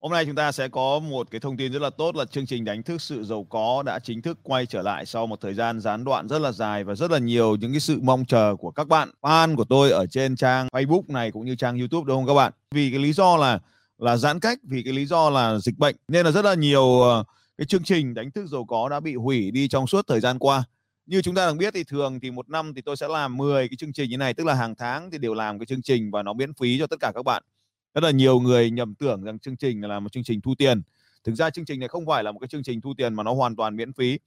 Hôm nay chúng ta sẽ có một cái thông tin rất là tốt là chương trình đánh thức sự giàu có đã chính thức quay trở lại sau một thời gian gián đoạn rất là dài và rất là nhiều những cái sự mong chờ của các bạn fan của tôi ở trên trang Facebook này cũng như trang YouTube đúng không các bạn? Vì cái lý do là là giãn cách, vì cái lý do là dịch bệnh nên là rất là nhiều ờ, cái chương trình đánh thức giàu có đã bị hủy đi trong suốt thời gian qua. Như chúng ta đang biết thì thường thì một năm thì tôi sẽ làm 10 cái chương trình như này, tức là hàng tháng thì đều làm cái chương trình và nó miễn phí cho tất cả các bạn rất là nhiều người nhầm tưởng rằng chương trình là một chương trình thu tiền. Thực ra chương trình này không phải là một cái chương trình thu tiền mà nó hoàn toàn miễn phí.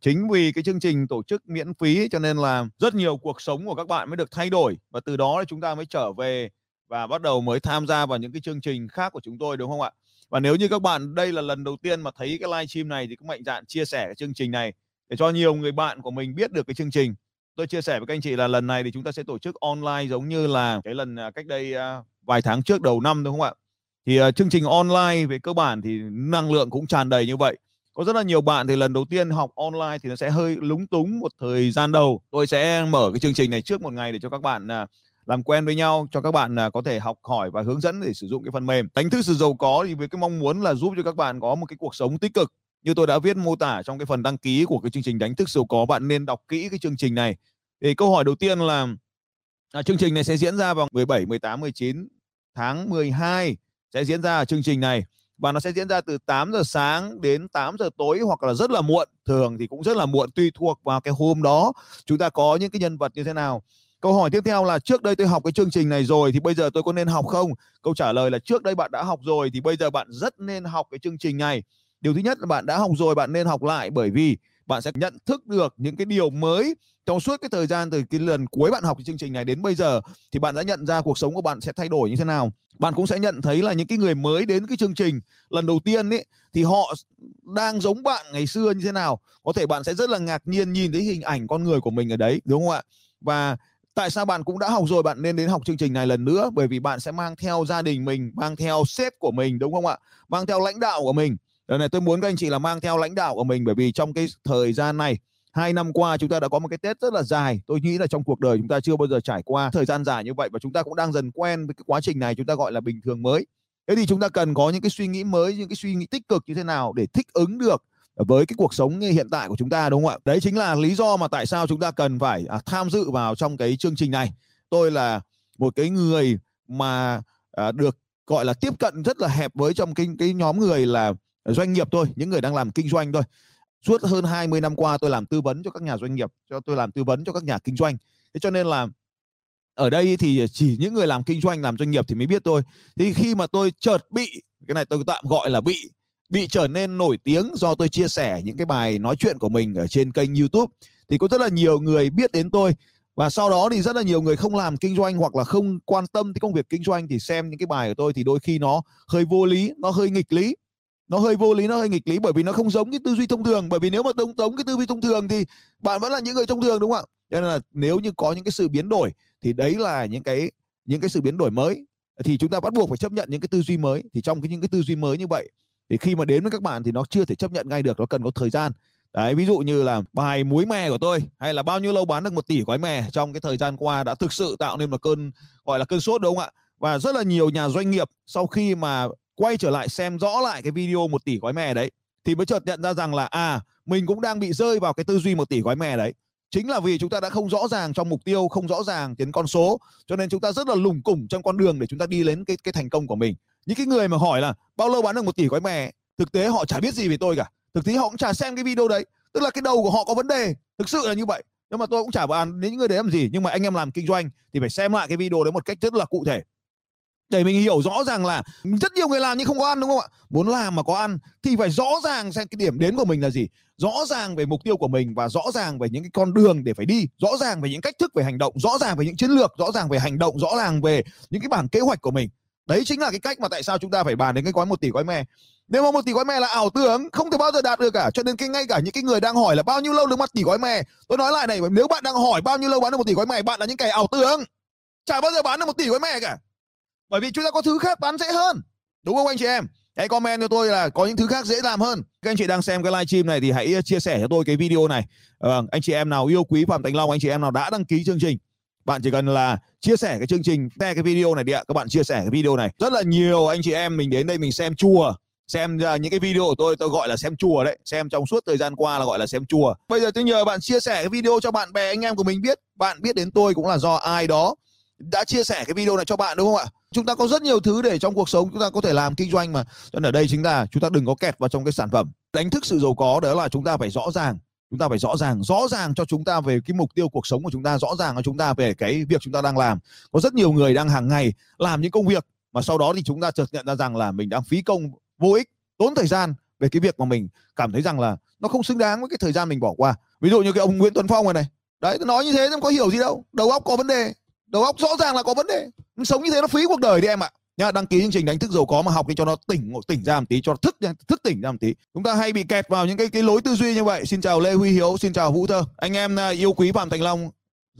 Chính vì cái chương trình tổ chức miễn phí cho nên là rất nhiều cuộc sống của các bạn mới được thay đổi và từ đó chúng ta mới trở về và bắt đầu mới tham gia vào những cái chương trình khác của chúng tôi, đúng không ạ? Và nếu như các bạn, đây là lần đầu tiên mà thấy cái live stream này thì cũng mạnh dạn chia sẻ cái chương trình này để cho nhiều người bạn của mình biết được cái chương trình tôi chia sẻ với các anh chị là lần này thì chúng ta sẽ tổ chức online giống như là cái lần à, cách đây à, vài tháng trước đầu năm đúng không ạ? Thì uh, chương trình online về cơ bản thì năng lượng cũng tràn đầy như vậy. Có rất là nhiều bạn thì lần đầu tiên học online thì nó sẽ hơi lúng túng một thời gian đầu. Tôi sẽ mở cái chương trình này trước một ngày để cho các bạn uh, làm quen với nhau cho các bạn uh, có thể học hỏi và hướng dẫn để sử dụng cái phần mềm. Đánh thức sự giàu có thì với cái mong muốn là giúp cho các bạn có một cái cuộc sống tích cực. Như tôi đã viết mô tả trong cái phần đăng ký của cái chương trình đánh thức giàu có bạn nên đọc kỹ cái chương trình này thì câu hỏi đầu tiên là à, chương trình này sẽ diễn ra vào 17, 18, 19 tháng 12 sẽ diễn ra ở chương trình này. Và nó sẽ diễn ra từ 8 giờ sáng đến 8 giờ tối hoặc là rất là muộn. Thường thì cũng rất là muộn tùy thuộc vào cái hôm đó. Chúng ta có những cái nhân vật như thế nào? Câu hỏi tiếp theo là trước đây tôi học cái chương trình này rồi thì bây giờ tôi có nên học không? Câu trả lời là trước đây bạn đã học rồi thì bây giờ bạn rất nên học cái chương trình này. Điều thứ nhất là bạn đã học rồi bạn nên học lại bởi vì bạn sẽ nhận thức được những cái điều mới trong suốt cái thời gian từ cái lần cuối bạn học cái chương trình này đến bây giờ, thì bạn đã nhận ra cuộc sống của bạn sẽ thay đổi như thế nào. Bạn cũng sẽ nhận thấy là những cái người mới đến cái chương trình lần đầu tiên ấy, thì họ đang giống bạn ngày xưa như thế nào. Có thể bạn sẽ rất là ngạc nhiên nhìn thấy hình ảnh con người của mình ở đấy, đúng không ạ? Và tại sao bạn cũng đã học rồi, bạn nên đến học chương trình này lần nữa? Bởi vì bạn sẽ mang theo gia đình mình, mang theo sếp của mình, đúng không ạ? Mang theo lãnh đạo của mình. Lần này tôi muốn các anh chị là mang theo lãnh đạo của mình bởi vì trong cái thời gian này hai năm qua chúng ta đã có một cái Tết rất là dài. Tôi nghĩ là trong cuộc đời chúng ta chưa bao giờ trải qua thời gian dài như vậy và chúng ta cũng đang dần quen với cái quá trình này chúng ta gọi là bình thường mới. Thế thì chúng ta cần có những cái suy nghĩ mới, những cái suy nghĩ tích cực như thế nào để thích ứng được với cái cuộc sống hiện tại của chúng ta đúng không ạ? Đấy chính là lý do mà tại sao chúng ta cần phải à, tham dự vào trong cái chương trình này. Tôi là một cái người mà à, được gọi là tiếp cận rất là hẹp với trong cái cái nhóm người là Ờ, doanh nghiệp thôi, những người đang làm kinh doanh thôi. Suốt hơn 20 năm qua tôi làm tư vấn cho các nhà doanh nghiệp, cho tôi làm tư vấn cho các nhà kinh doanh. Thế cho nên là ở đây thì chỉ những người làm kinh doanh làm doanh nghiệp thì mới biết tôi. Thì khi mà tôi chợt bị cái này tôi tạm gọi là bị bị trở nên nổi tiếng do tôi chia sẻ những cái bài nói chuyện của mình ở trên kênh YouTube thì có rất là nhiều người biết đến tôi và sau đó thì rất là nhiều người không làm kinh doanh hoặc là không quan tâm tới công việc kinh doanh thì xem những cái bài của tôi thì đôi khi nó hơi vô lý, nó hơi nghịch lý nó hơi vô lý, nó hơi nghịch lý bởi vì nó không giống cái tư duy thông thường. Bởi vì nếu mà giống giống cái tư duy thông thường thì bạn vẫn là những người thông thường, đúng không ạ? Cho nên là nếu như có những cái sự biến đổi thì đấy là những cái những cái sự biến đổi mới. Thì chúng ta bắt buộc phải chấp nhận những cái tư duy mới. Thì trong cái những cái tư duy mới như vậy thì khi mà đến với các bạn thì nó chưa thể chấp nhận ngay được, nó cần có thời gian. Đấy, ví dụ như là bài muối mè của tôi, hay là bao nhiêu lâu bán được một tỷ gói mè trong cái thời gian qua đã thực sự tạo nên một cơn, gọi là cơn sốt, đúng không ạ? Và rất là nhiều nhà doanh nghiệp sau khi mà quay trở lại xem rõ lại cái video một tỷ gói mè đấy, thì mới chợt nhận ra rằng là à mình cũng đang bị rơi vào cái tư duy một tỷ gói mè đấy. Chính là vì chúng ta đã không rõ ràng trong mục tiêu, không rõ ràng đến con số, cho nên chúng ta rất là lủng củng trong con đường để chúng ta đi đến cái cái thành công của mình. Những cái người mà hỏi là, bao lâu bán được một tỷ gói mè? Thực tế họ chả biết gì về tôi cả. Thực tế họ cũng chả xem cái video đấy. Tức là cái đầu của họ có vấn đề. Thực sự là như vậy. Nhưng mà tôi cũng chả bàn đến những người đấy làm gì. Nhưng mà anh em làm kinh doanh thì phải xem lại cái video đấy một cách rất là cụ thể để mình hiểu rõ ràng là rất nhiều người làm nhưng không có ăn, đúng không ạ? Muốn làm mà có ăn thì phải rõ ràng xem cái điểm đến của mình là gì, rõ ràng về mục tiêu của mình và rõ ràng về những cái con đường để phải đi, rõ ràng về những cách thức về hành động, rõ ràng về những chiến lược, rõ ràng về hành động, rõ ràng về những cái bản kế hoạch của mình. Đấy chính là cái cách mà tại sao chúng ta phải bàn đến cái gói một tỷ gói me. Nếu mà một tỷ gói me là ảo tưởng, không thể bao giờ đạt được cả, cho nên cái ngay cả những cái người đang hỏi là bao nhiêu lâu được một tỷ gói me? Tôi nói lại này, nếu bạn đang hỏi bao nhiêu lâu bán được một tỷ gói me, bạn là những kẻ ảo tưởng. Chả bao giờ bán được một tỷ gói me cả bởi vì chúng ta có thứ khác bán dễ hơn. Đúng không anh chị em? Hãy comment cho tôi là có những thứ khác dễ làm hơn. Các anh chị đang xem cái livestream này thì hãy uh, chia sẻ cho tôi cái video này. À, anh chị em nào yêu quý phạm thành long anh chị em nào đã đăng ký chương trình bạn chỉ cần là chia sẻ cái chương trình share cái video này đi ạ. Các bạn chia sẻ cái video này. Rất là nhiều anh chị em mình đến đây mình xem chùa. Xem uh, những cái video của tôi tôi gọi là xem chùa đấy. Xem trong suốt thời gian qua là gọi là xem chùa. Bây giờ tôi nhờ bạn chia sẻ cái video cho bạn bè anh em của mình biết. Bạn biết đến tôi cũng là do ai đó đã chia sẻ cái video này cho bạn đúng không ạ? Chúng ta có rất nhiều thứ để trong cuộc sống chúng ta có thể làm kinh doanh mà. Cho nên ở đây chính là chúng ta đừng có kẹt vào trong cái sản phẩm. Đánh thức sự giàu có đó là chúng ta phải rõ ràng, chúng ta phải rõ ràng rõ ràng cho chúng ta về cái mục tiêu cuộc sống của chúng ta, rõ ràng cho chúng ta về cái việc chúng ta đang làm. Có rất nhiều người đang hàng ngày làm những công việc mà sau đó thì chúng ta chợt nhận ra rằng là mình đang phí công vô ích, tốn thời gian về cái việc mà mình cảm thấy rằng là nó không xứng đáng với cái thời gian mình bỏ qua. Ví dụ như cái ông Nguyễn Tuấn Phong này này. Đấy nói như thế nó có hiểu gì đâu. Đầu óc có vấn đề đầu óc rõ ràng là có vấn đề. Sống như thế nó phí cuộc đời đi em ạ. Nhá, đăng ký chương trình đánh thức giàu có mà học đi cho nó tỉnh tỉnh ra một tí, cho nó thức thức tỉnh ra một tí. Chúng ta hay bị kẹt vào những cái cái lối tư duy như vậy. Xin chào lê huy hiếu, xin chào vũ thơ. Anh em à, yêu quý phạm thành long,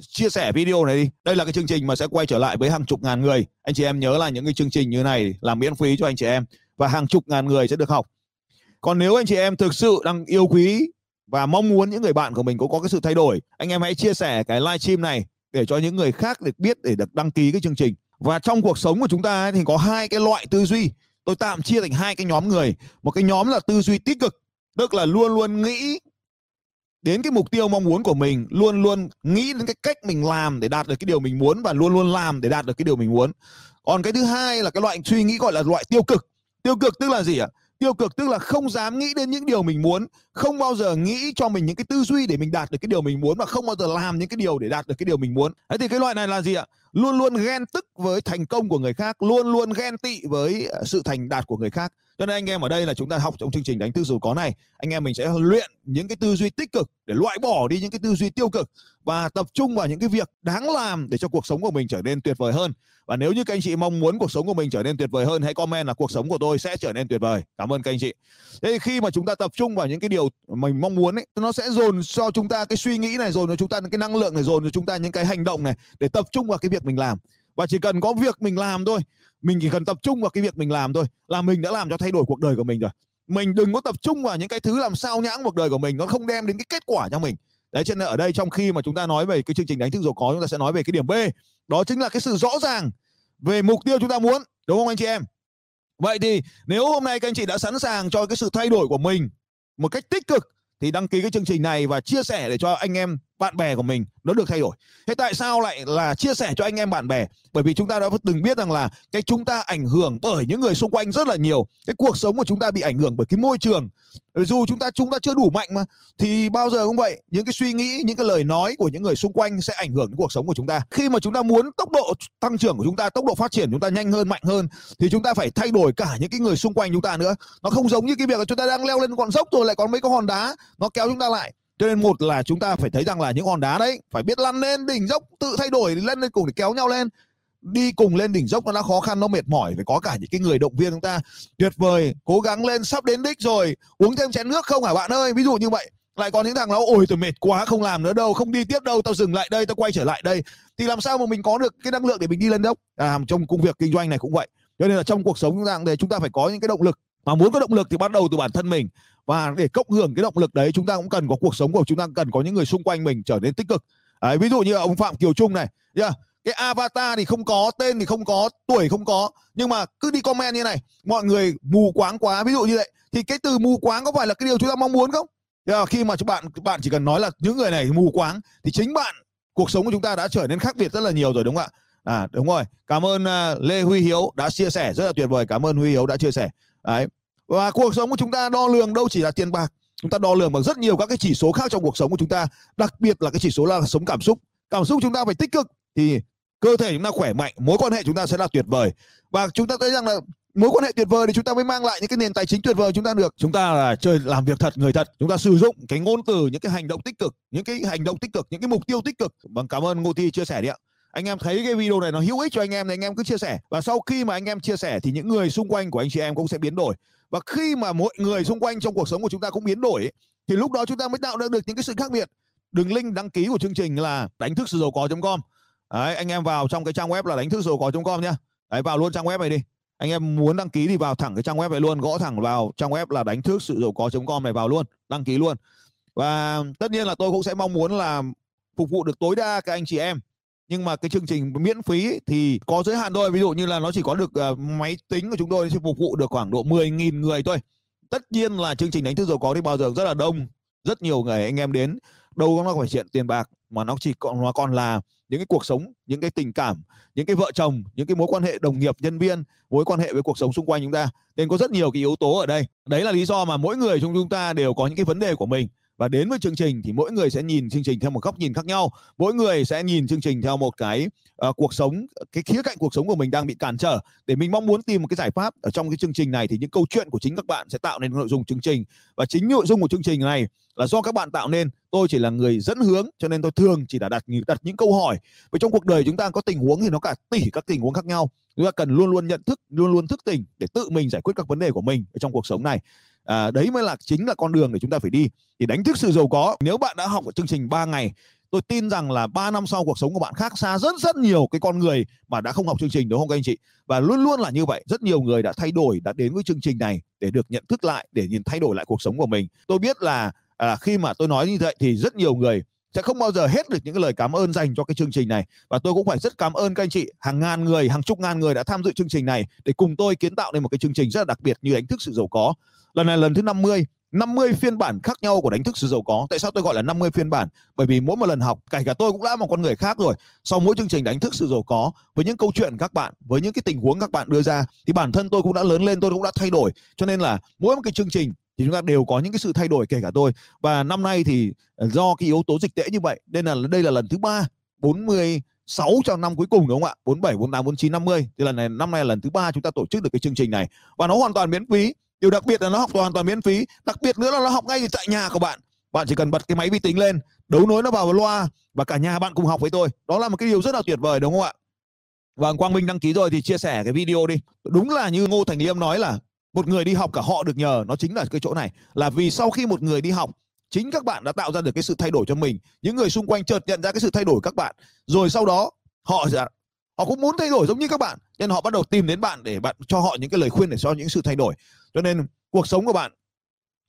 chia sẻ video này đi. Đây là cái chương trình mà sẽ quay trở lại với hàng chục ngàn người. Anh chị em nhớ là những cái chương trình như này là miễn phí cho anh chị em. Và hàng chục ngàn người sẽ được học. Còn nếu anh chị em thực sự đang yêu quý và mong muốn những người bạn của mình cũng có cái sự thay đổi, anh em hãy chia sẻ cái live stream này để cho những người khác được biết, để được đăng ký cái chương trình. Và trong cuộc sống của chúng ta thì có hai cái loại tư duy. Tôi tạm chia thành hai cái nhóm người. Một cái nhóm là tư duy tích cực, tức là luôn luôn nghĩ đến cái mục tiêu mong muốn của mình, luôn luôn nghĩ đến cái cách mình làm để đạt được cái điều mình muốn và luôn luôn làm để đạt được cái điều mình muốn. Còn cái thứ hai là cái loại suy nghĩ gọi là loại tiêu cực. Tiêu cực tức là gì ạ? Tiêu cực tức là không dám nghĩ đến những điều mình muốn, không bao giờ nghĩ cho mình những cái tư duy để mình đạt được cái điều mình muốn và không bao giờ làm những cái điều để đạt được cái điều mình muốn. Thế thì cái loại này là gì ạ? Luôn luôn ghen tức với thành công của người khác, luôn luôn ghen tị với ờ, sự thành đạt của người khác cho nên anh em ở đây là chúng ta học trong chương trình đánh tư dù có này. Anh em mình sẽ luyện những cái tư duy tích cực để loại bỏ đi những cái tư duy tiêu cực và tập trung vào những cái việc đáng làm để cho cuộc sống của mình trở nên tuyệt vời hơn. Và nếu như các anh chị mong muốn cuộc sống của mình trở nên tuyệt vời hơn, hãy comment là cuộc sống của tôi sẽ trở nên tuyệt vời. Cảm ơn các anh chị. Thế thì khi mà chúng ta tập trung vào những cái điều mình mong muốn ấy, nó sẽ dồn cho chúng ta cái suy nghĩ này, dồn cho chúng ta cái năng lượng này, dồn cho chúng ta những cái hành động này để tập trung vào cái việc mình làm và chỉ cần có việc mình làm thôi, mình chỉ cần tập trung vào cái việc mình làm thôi là mình đã làm cho thay đổi cuộc đời của mình rồi. Mình đừng có tập trung vào những cái thứ làm sao nhãng cuộc đời của mình, nó không đem đến cái kết quả cho mình. Đấy, cho nên ở đây trong khi mà chúng ta nói về cái chương trình đánh thức giàu có, chúng ta sẽ nói về cái điểm B. Đó chính là cái sự rõ ràng về mục tiêu chúng ta muốn, đúng không anh chị em? Vậy thì nếu hôm nay các anh chị đã sẵn sàng cho cái sự thay đổi của mình một cách tích cực, thì đăng ký cái chương trình này và chia sẻ để cho anh em bạn bè của mình nó được thay đổi. Thế tại sao lại là chia sẻ cho anh em bạn bè? Bởi vì chúng ta đã từng biết rằng là cái chúng ta ảnh hưởng bởi những người xung quanh rất là nhiều. Cái cuộc sống của chúng ta bị ảnh hưởng bởi cái môi trường. Dù chúng ta chúng ta chưa đủ mạnh mà thì bao giờ cũng vậy, những cái suy nghĩ, những cái lời nói của những người xung quanh sẽ ảnh hưởng đến cuộc sống của chúng ta. Khi mà chúng ta muốn tốc độ tăng trưởng của chúng ta, tốc độ phát triển chúng ta nhanh hơn, mạnh hơn thì chúng ta phải thay đổi cả những cái người xung quanh chúng ta nữa. Nó không giống như cái việc là chúng ta đang leo lên con dốc rồi lại có mấy cái hòn đá nó kéo chúng ta lại cho nên một là chúng ta phải thấy rằng là những hòn đá đấy phải biết lăn lên đỉnh dốc tự thay đổi lên lên cùng để kéo nhau lên. Đi cùng lên đỉnh dốc nó đã khó khăn nó mệt mỏi phải có cả những cái người động viên chúng ta. Tuyệt vời cố gắng lên sắp đến đích rồi. Uống thêm chén nước không hả bạn ơi? Ví dụ như vậy. Lại còn những thằng nó ôi tôi mệt quá không làm nữa đâu không đi tiếp đâu tao dừng lại đây tao quay trở lại đây. Thì làm sao mà mình có được cái năng lượng để mình đi lên dốc? À, trong công việc kinh doanh này cũng vậy. Cho nên là trong cuộc sống chúng ta để chúng ta phải có những cái động lực. Mà muốn có động lực thì bắt đầu từ bản thân mình và để cộng hưởng cái động lực đấy chúng ta cũng cần có cuộc sống của chúng ta cần có những người xung quanh mình trở nên tích cực. Đấy, ví dụ như ông phạm kiều trung này yeah. cái avatar thì không có tên thì không có tuổi không có nhưng mà cứ đi comment như này mọi người mù quáng quá. Ví dụ như vậy thì cái từ mù quáng có phải là cái điều chúng ta mong muốn không? Yeah, khi mà các bạn bạn chỉ cần nói là những người này mù quáng thì chính bạn cuộc sống của chúng ta đã trở nên khác biệt rất là nhiều rồi đúng không ạ? À đúng rồi. Cảm ơn uh, lê huy hiếu đã chia sẻ rất là tuyệt vời. Cảm ơn huy hiếu đã chia sẻ. Đấy và cuộc sống của chúng ta đo lường đâu chỉ là tiền bạc. Chúng ta đo lường bằng rất nhiều các cái chỉ số khác trong cuộc sống của chúng ta, đặc biệt là cái chỉ số là sống cảm xúc. Cảm xúc chúng ta phải tích cực thì cơ thể chúng ta khỏe mạnh, mối quan hệ chúng ta sẽ là tuyệt vời. Và chúng ta thấy rằng là mối quan hệ tuyệt vời thì chúng ta mới mang lại những cái nền tài chính tuyệt vời chúng ta được. Chúng ta là chơi, làm việc thật, người thật. Chúng ta sử dụng cái ngôn từ, những cái hành động tích cực, những cái hành động tích cực, những cái mục tiêu tích cực. Bằng cảm ơn ngô thi chia sẻ đi ạ. Anh em thấy cái video này nó hữu ích cho anh em thì anh em cứ chia sẻ. Và sau khi mà anh em chia sẻ thì những người xung quanh của anh chị em cũng sẽ biến đổi và khi mà mọi người xung quanh trong cuộc sống của chúng ta cũng biến đổi thì lúc đó chúng ta mới tạo ra được những cái sự khác biệt. Đường link đăng ký của chương trình là đánh thức sự giàu có.com Đấy, anh em vào trong cái trang web là đánh thức giàu có.com nhá. Đấy, vào luôn trang web này đi. Anh em muốn đăng ký thì vào thẳng cái trang web này luôn gõ thẳng vào trang web là đánh thức sự giàu có.com này vào luôn đăng ký luôn. Và tất nhiên là tôi cũng sẽ mong muốn là phục vụ được tối đa các anh chị em nhưng mà cái chương trình miễn phí thì có giới hạn thôi. Ví dụ như là nó chỉ có được uh, máy tính của chúng tôi sẽ phục vụ được khoảng độ 10.000 người thôi. Tất nhiên là chương trình đánh thức giàu có thì bao giờ rất là đông. Rất nhiều người anh em đến đâu nó phải chuyện tiền bạc mà nó chỉ còn nó còn là những cái cuộc sống những cái tình cảm những cái vợ chồng những cái mối quan hệ đồng nghiệp nhân viên mối quan hệ với cuộc sống xung quanh chúng ta. Nên có rất nhiều cái yếu tố ở đây. Đấy là lý do mà mỗi người trong chúng ta đều có những cái vấn đề của mình và đến với chương trình thì mỗi người sẽ nhìn chương trình theo một góc nhìn khác nhau. Mỗi người sẽ nhìn chương trình theo một cái uh, cuộc sống cái khía cạnh cuộc sống của mình đang bị cản trở. Để mình mong muốn tìm một cái giải pháp ở trong cái chương trình này thì những câu chuyện của chính các bạn sẽ tạo nên nội dung chương trình. Và chính nội dung của chương trình này là do các bạn tạo nên. Tôi chỉ là người dẫn hướng cho nên tôi thường chỉ là đặt đặt những câu hỏi. Và trong cuộc đời chúng ta có tình huống thì nó cả tỷ các tình huống khác nhau. Chúng ta cần luôn luôn nhận thức luôn luôn thức tỉnh để tự mình giải quyết các vấn đề của mình ở trong cuộc sống này à, đấy mới là chính là con đường để chúng ta phải đi. Thì đánh thức sự giàu có nếu bạn đã học ở chương trình 3 ngày tôi tin rằng là 3 năm sau cuộc sống của bạn khác xa rất rất nhiều cái con người mà đã không học chương trình đúng không các anh chị? Và luôn luôn là như vậy rất nhiều người đã thay đổi đã đến với chương trình này để được nhận thức lại để nhìn thay đổi lại cuộc sống của mình. Tôi biết là à, khi mà tôi nói như vậy thì rất nhiều người sẽ không bao giờ hết được những lời cảm ơn dành cho cái chương trình này và tôi cũng phải rất cảm ơn các anh chị hàng ngàn người hàng chục ngàn người đã tham dự chương trình này để cùng tôi kiến tạo nên một cái chương trình rất là đặc biệt như đánh thức sự giàu có lần này lần thứ 50 50 phiên bản khác nhau của đánh thức sự giàu có. Tại sao tôi gọi là 50 phiên bản? Bởi vì mỗi một lần học, kể cả tôi cũng đã một con người khác rồi. Sau mỗi chương trình đánh thức sự giàu có, với những câu chuyện các bạn, với những cái tình huống các bạn đưa ra, thì bản thân tôi cũng đã lớn lên, tôi cũng đã thay đổi. Cho nên là mỗi một cái chương trình thì chúng ta đều có những cái sự thay đổi kể cả tôi. Và năm nay thì ờ, do cái yếu tố dịch tễ như vậy, nên là đây là lần thứ ba 46 trong năm cuối cùng đúng không ạ? 47, 48, 49, 50. Thì lần này năm nay là lần thứ ba chúng ta tổ chức được cái chương trình này. Và nó hoàn toàn miễn phí. Điều đặc biệt là nó học hoàn toàn miễn phí. Đặc biệt nữa là nó học ngay tại nhà của bạn. Bạn chỉ cần bật cái máy vi tính lên đấu nối nó vào loa và cả nhà bạn cùng học với tôi. Đó là một cái điều rất là tuyệt vời đúng không ạ? Và Quang Minh đăng ký rồi thì chia sẻ cái video đi. Đúng là như Ngô Thành Liêm nói là một người đi học cả họ được nhờ, nó chính là cái chỗ này. Là vì sau khi một người đi học, chính các bạn đã tạo ra được cái sự thay đổi cho mình. Những người xung quanh chợt nhận ra cái sự thay đổi các bạn. Rồi sau đó, họ dạ, họ cũng muốn thay đổi giống như các bạn. Nên họ bắt đầu tìm đến bạn để bạn cho họ những cái lời khuyên để cho những sự thay đổi. Cho nên cuộc sống của bạn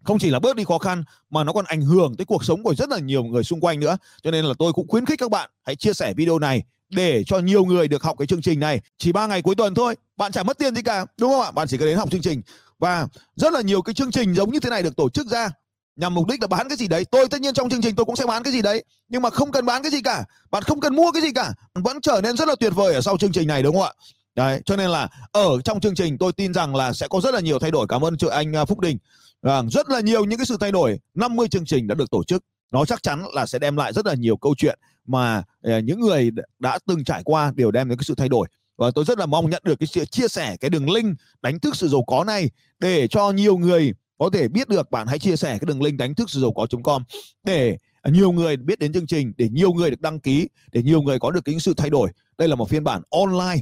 không chỉ là bớt đi khó khăn, mà nó còn ảnh hưởng tới cuộc sống của rất là nhiều người xung quanh nữa. Cho nên là tôi cũng khuyến khích các bạn hãy chia sẻ video này để cho nhiều người được học cái chương trình này. Chỉ ba ngày cuối tuần thôi bạn chẳng mất tiền gì cả đúng không ạ? Bạn chỉ cần đến học chương trình. Và rất là nhiều cái chương trình giống như thế này được tổ chức ra nhằm mục đích là bán cái gì đấy. Tôi tất nhiên trong chương trình tôi cũng sẽ bán cái gì đấy nhưng mà không cần bán cái gì cả. Bạn không cần mua cái gì cả vẫn trở nên rất là tuyệt vời ở sau chương trình này đúng không ạ? Đấy cho nên là ở trong chương trình tôi tin rằng là sẽ có rất là nhiều thay đổi. Cảm ơn chị anh à, Phúc Đình. À, rất là nhiều những cái sự thay đổi. 50 chương trình đã được tổ chức nó chắc chắn là sẽ đem lại rất là nhiều câu chuyện mà ờ, những người đã từng trải qua đều đem đến cái sự thay đổi. Và tôi rất là mong nhận được cái sự chia sẻ, cái đường link đánh thức sự giàu có này để cho nhiều người có thể biết được. Bạn hãy chia sẻ cái đường link đánh thức sự giàu có.com để nhiều người biết đến chương trình, để nhiều người được đăng ký, để nhiều người có được cái sự thay đổi. Đây là một phiên bản online,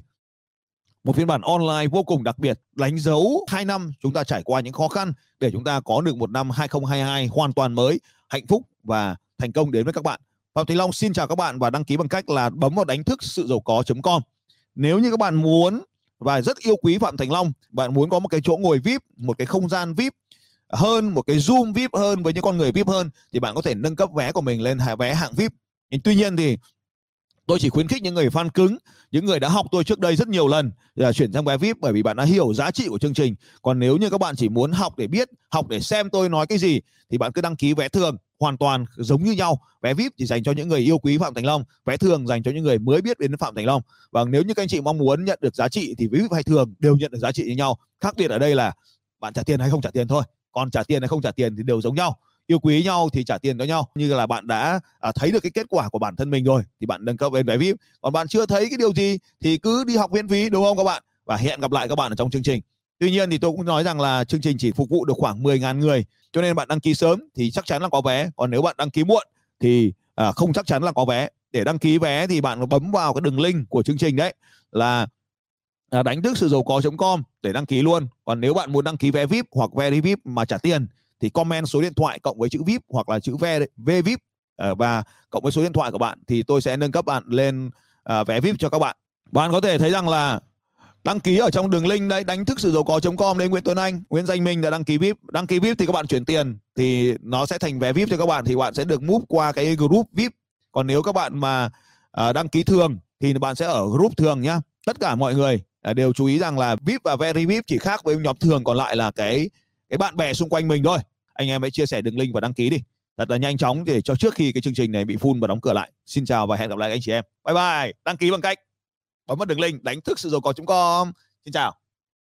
một phiên bản online vô cùng đặc biệt, đánh dấu hai năm chúng ta trải qua những khó khăn để chúng ta có được một năm 2022 hoàn toàn mới, hạnh phúc và thành công đến với các bạn Phạm Thành Long xin chào các bạn và đăng ký bằng cách là bấm vào đánh thức sự giàu có.com nếu như các bạn muốn và rất yêu quý Phạm Thành Long bạn muốn có một cái chỗ ngồi VIP một cái không gian VIP hơn một cái zoom VIP hơn với những con người VIP hơn thì bạn có thể nâng cấp vé của mình lên vé hạng VIP. Nhưng tuy nhiên thì tôi chỉ khuyến khích những người fan cứng, những người đã học tôi trước đây rất nhiều lần là chuyển sang vé VIP bởi vì bạn đã hiểu giá trị của chương trình. Còn nếu như các bạn chỉ muốn học để biết, học để xem tôi nói cái gì thì bạn cứ đăng ký vé thường hoàn toàn giống như nhau. Vé VIP chỉ dành cho những người yêu quý Phạm Thành Long, vé thường dành cho những người mới biết đến Phạm Thành Long. Và nếu như các anh chị mong muốn nhận được giá trị thì VIP hay thường đều nhận được giá trị như nhau. Khác biệt ở đây là bạn trả tiền hay không trả tiền thôi còn trả tiền hay không trả tiền thì đều giống nhau yêu quý nhau thì trả tiền cho nhau như là bạn đã à, thấy được cái kết quả của bản thân mình rồi thì bạn nâng cấp lên vé vip còn bạn chưa thấy cái điều gì thì cứ đi học miễn phí đúng không các bạn và hẹn gặp lại các bạn ở trong chương trình tuy nhiên thì tôi cũng nói rằng là chương trình chỉ phục vụ được khoảng 10.000 người cho nên bạn đăng ký sớm thì chắc chắn là có vé còn nếu bạn đăng ký muộn thì à, không chắc chắn là có vé để đăng ký vé thì bạn bấm vào cái đường link của chương trình đấy là à, đánh thức sự giàu có.com để đăng ký luôn. Còn nếu bạn muốn đăng ký vé VIP hoặc vé VIP mà trả tiền thì comment số điện thoại cộng với chữ VIP hoặc là chữ vé V VIP à, và cộng với số điện thoại của bạn thì tôi sẽ nâng cấp bạn lên à, vé VIP cho các bạn. Bạn có thể thấy rằng là đăng ký ở trong đường link đây đánh thức sự giàu có.com đây Nguyễn Tuấn Anh, Nguyễn Danh Minh đã đăng ký VIP. Đăng ký VIP thì các bạn chuyển tiền thì nó sẽ thành vé VIP cho các bạn thì bạn sẽ được move qua cái group VIP. Còn nếu các bạn mà à, đăng ký thường thì bạn sẽ ở group thường nhá. Tất cả mọi người à, đều chú ý rằng là vip và very vip chỉ khác với nhóm thường còn lại là cái cái bạn bè xung quanh mình thôi. Anh em hãy chia sẻ đường link và đăng ký đi. Thật là nhanh chóng để cho trước khi cái chương trình này bị phun và đóng cửa lại. Xin chào và hẹn gặp lại anh chị em. Bye bye đăng ký bằng cách bấm vào đường link đánh thức sự giàu có com. Xin chào.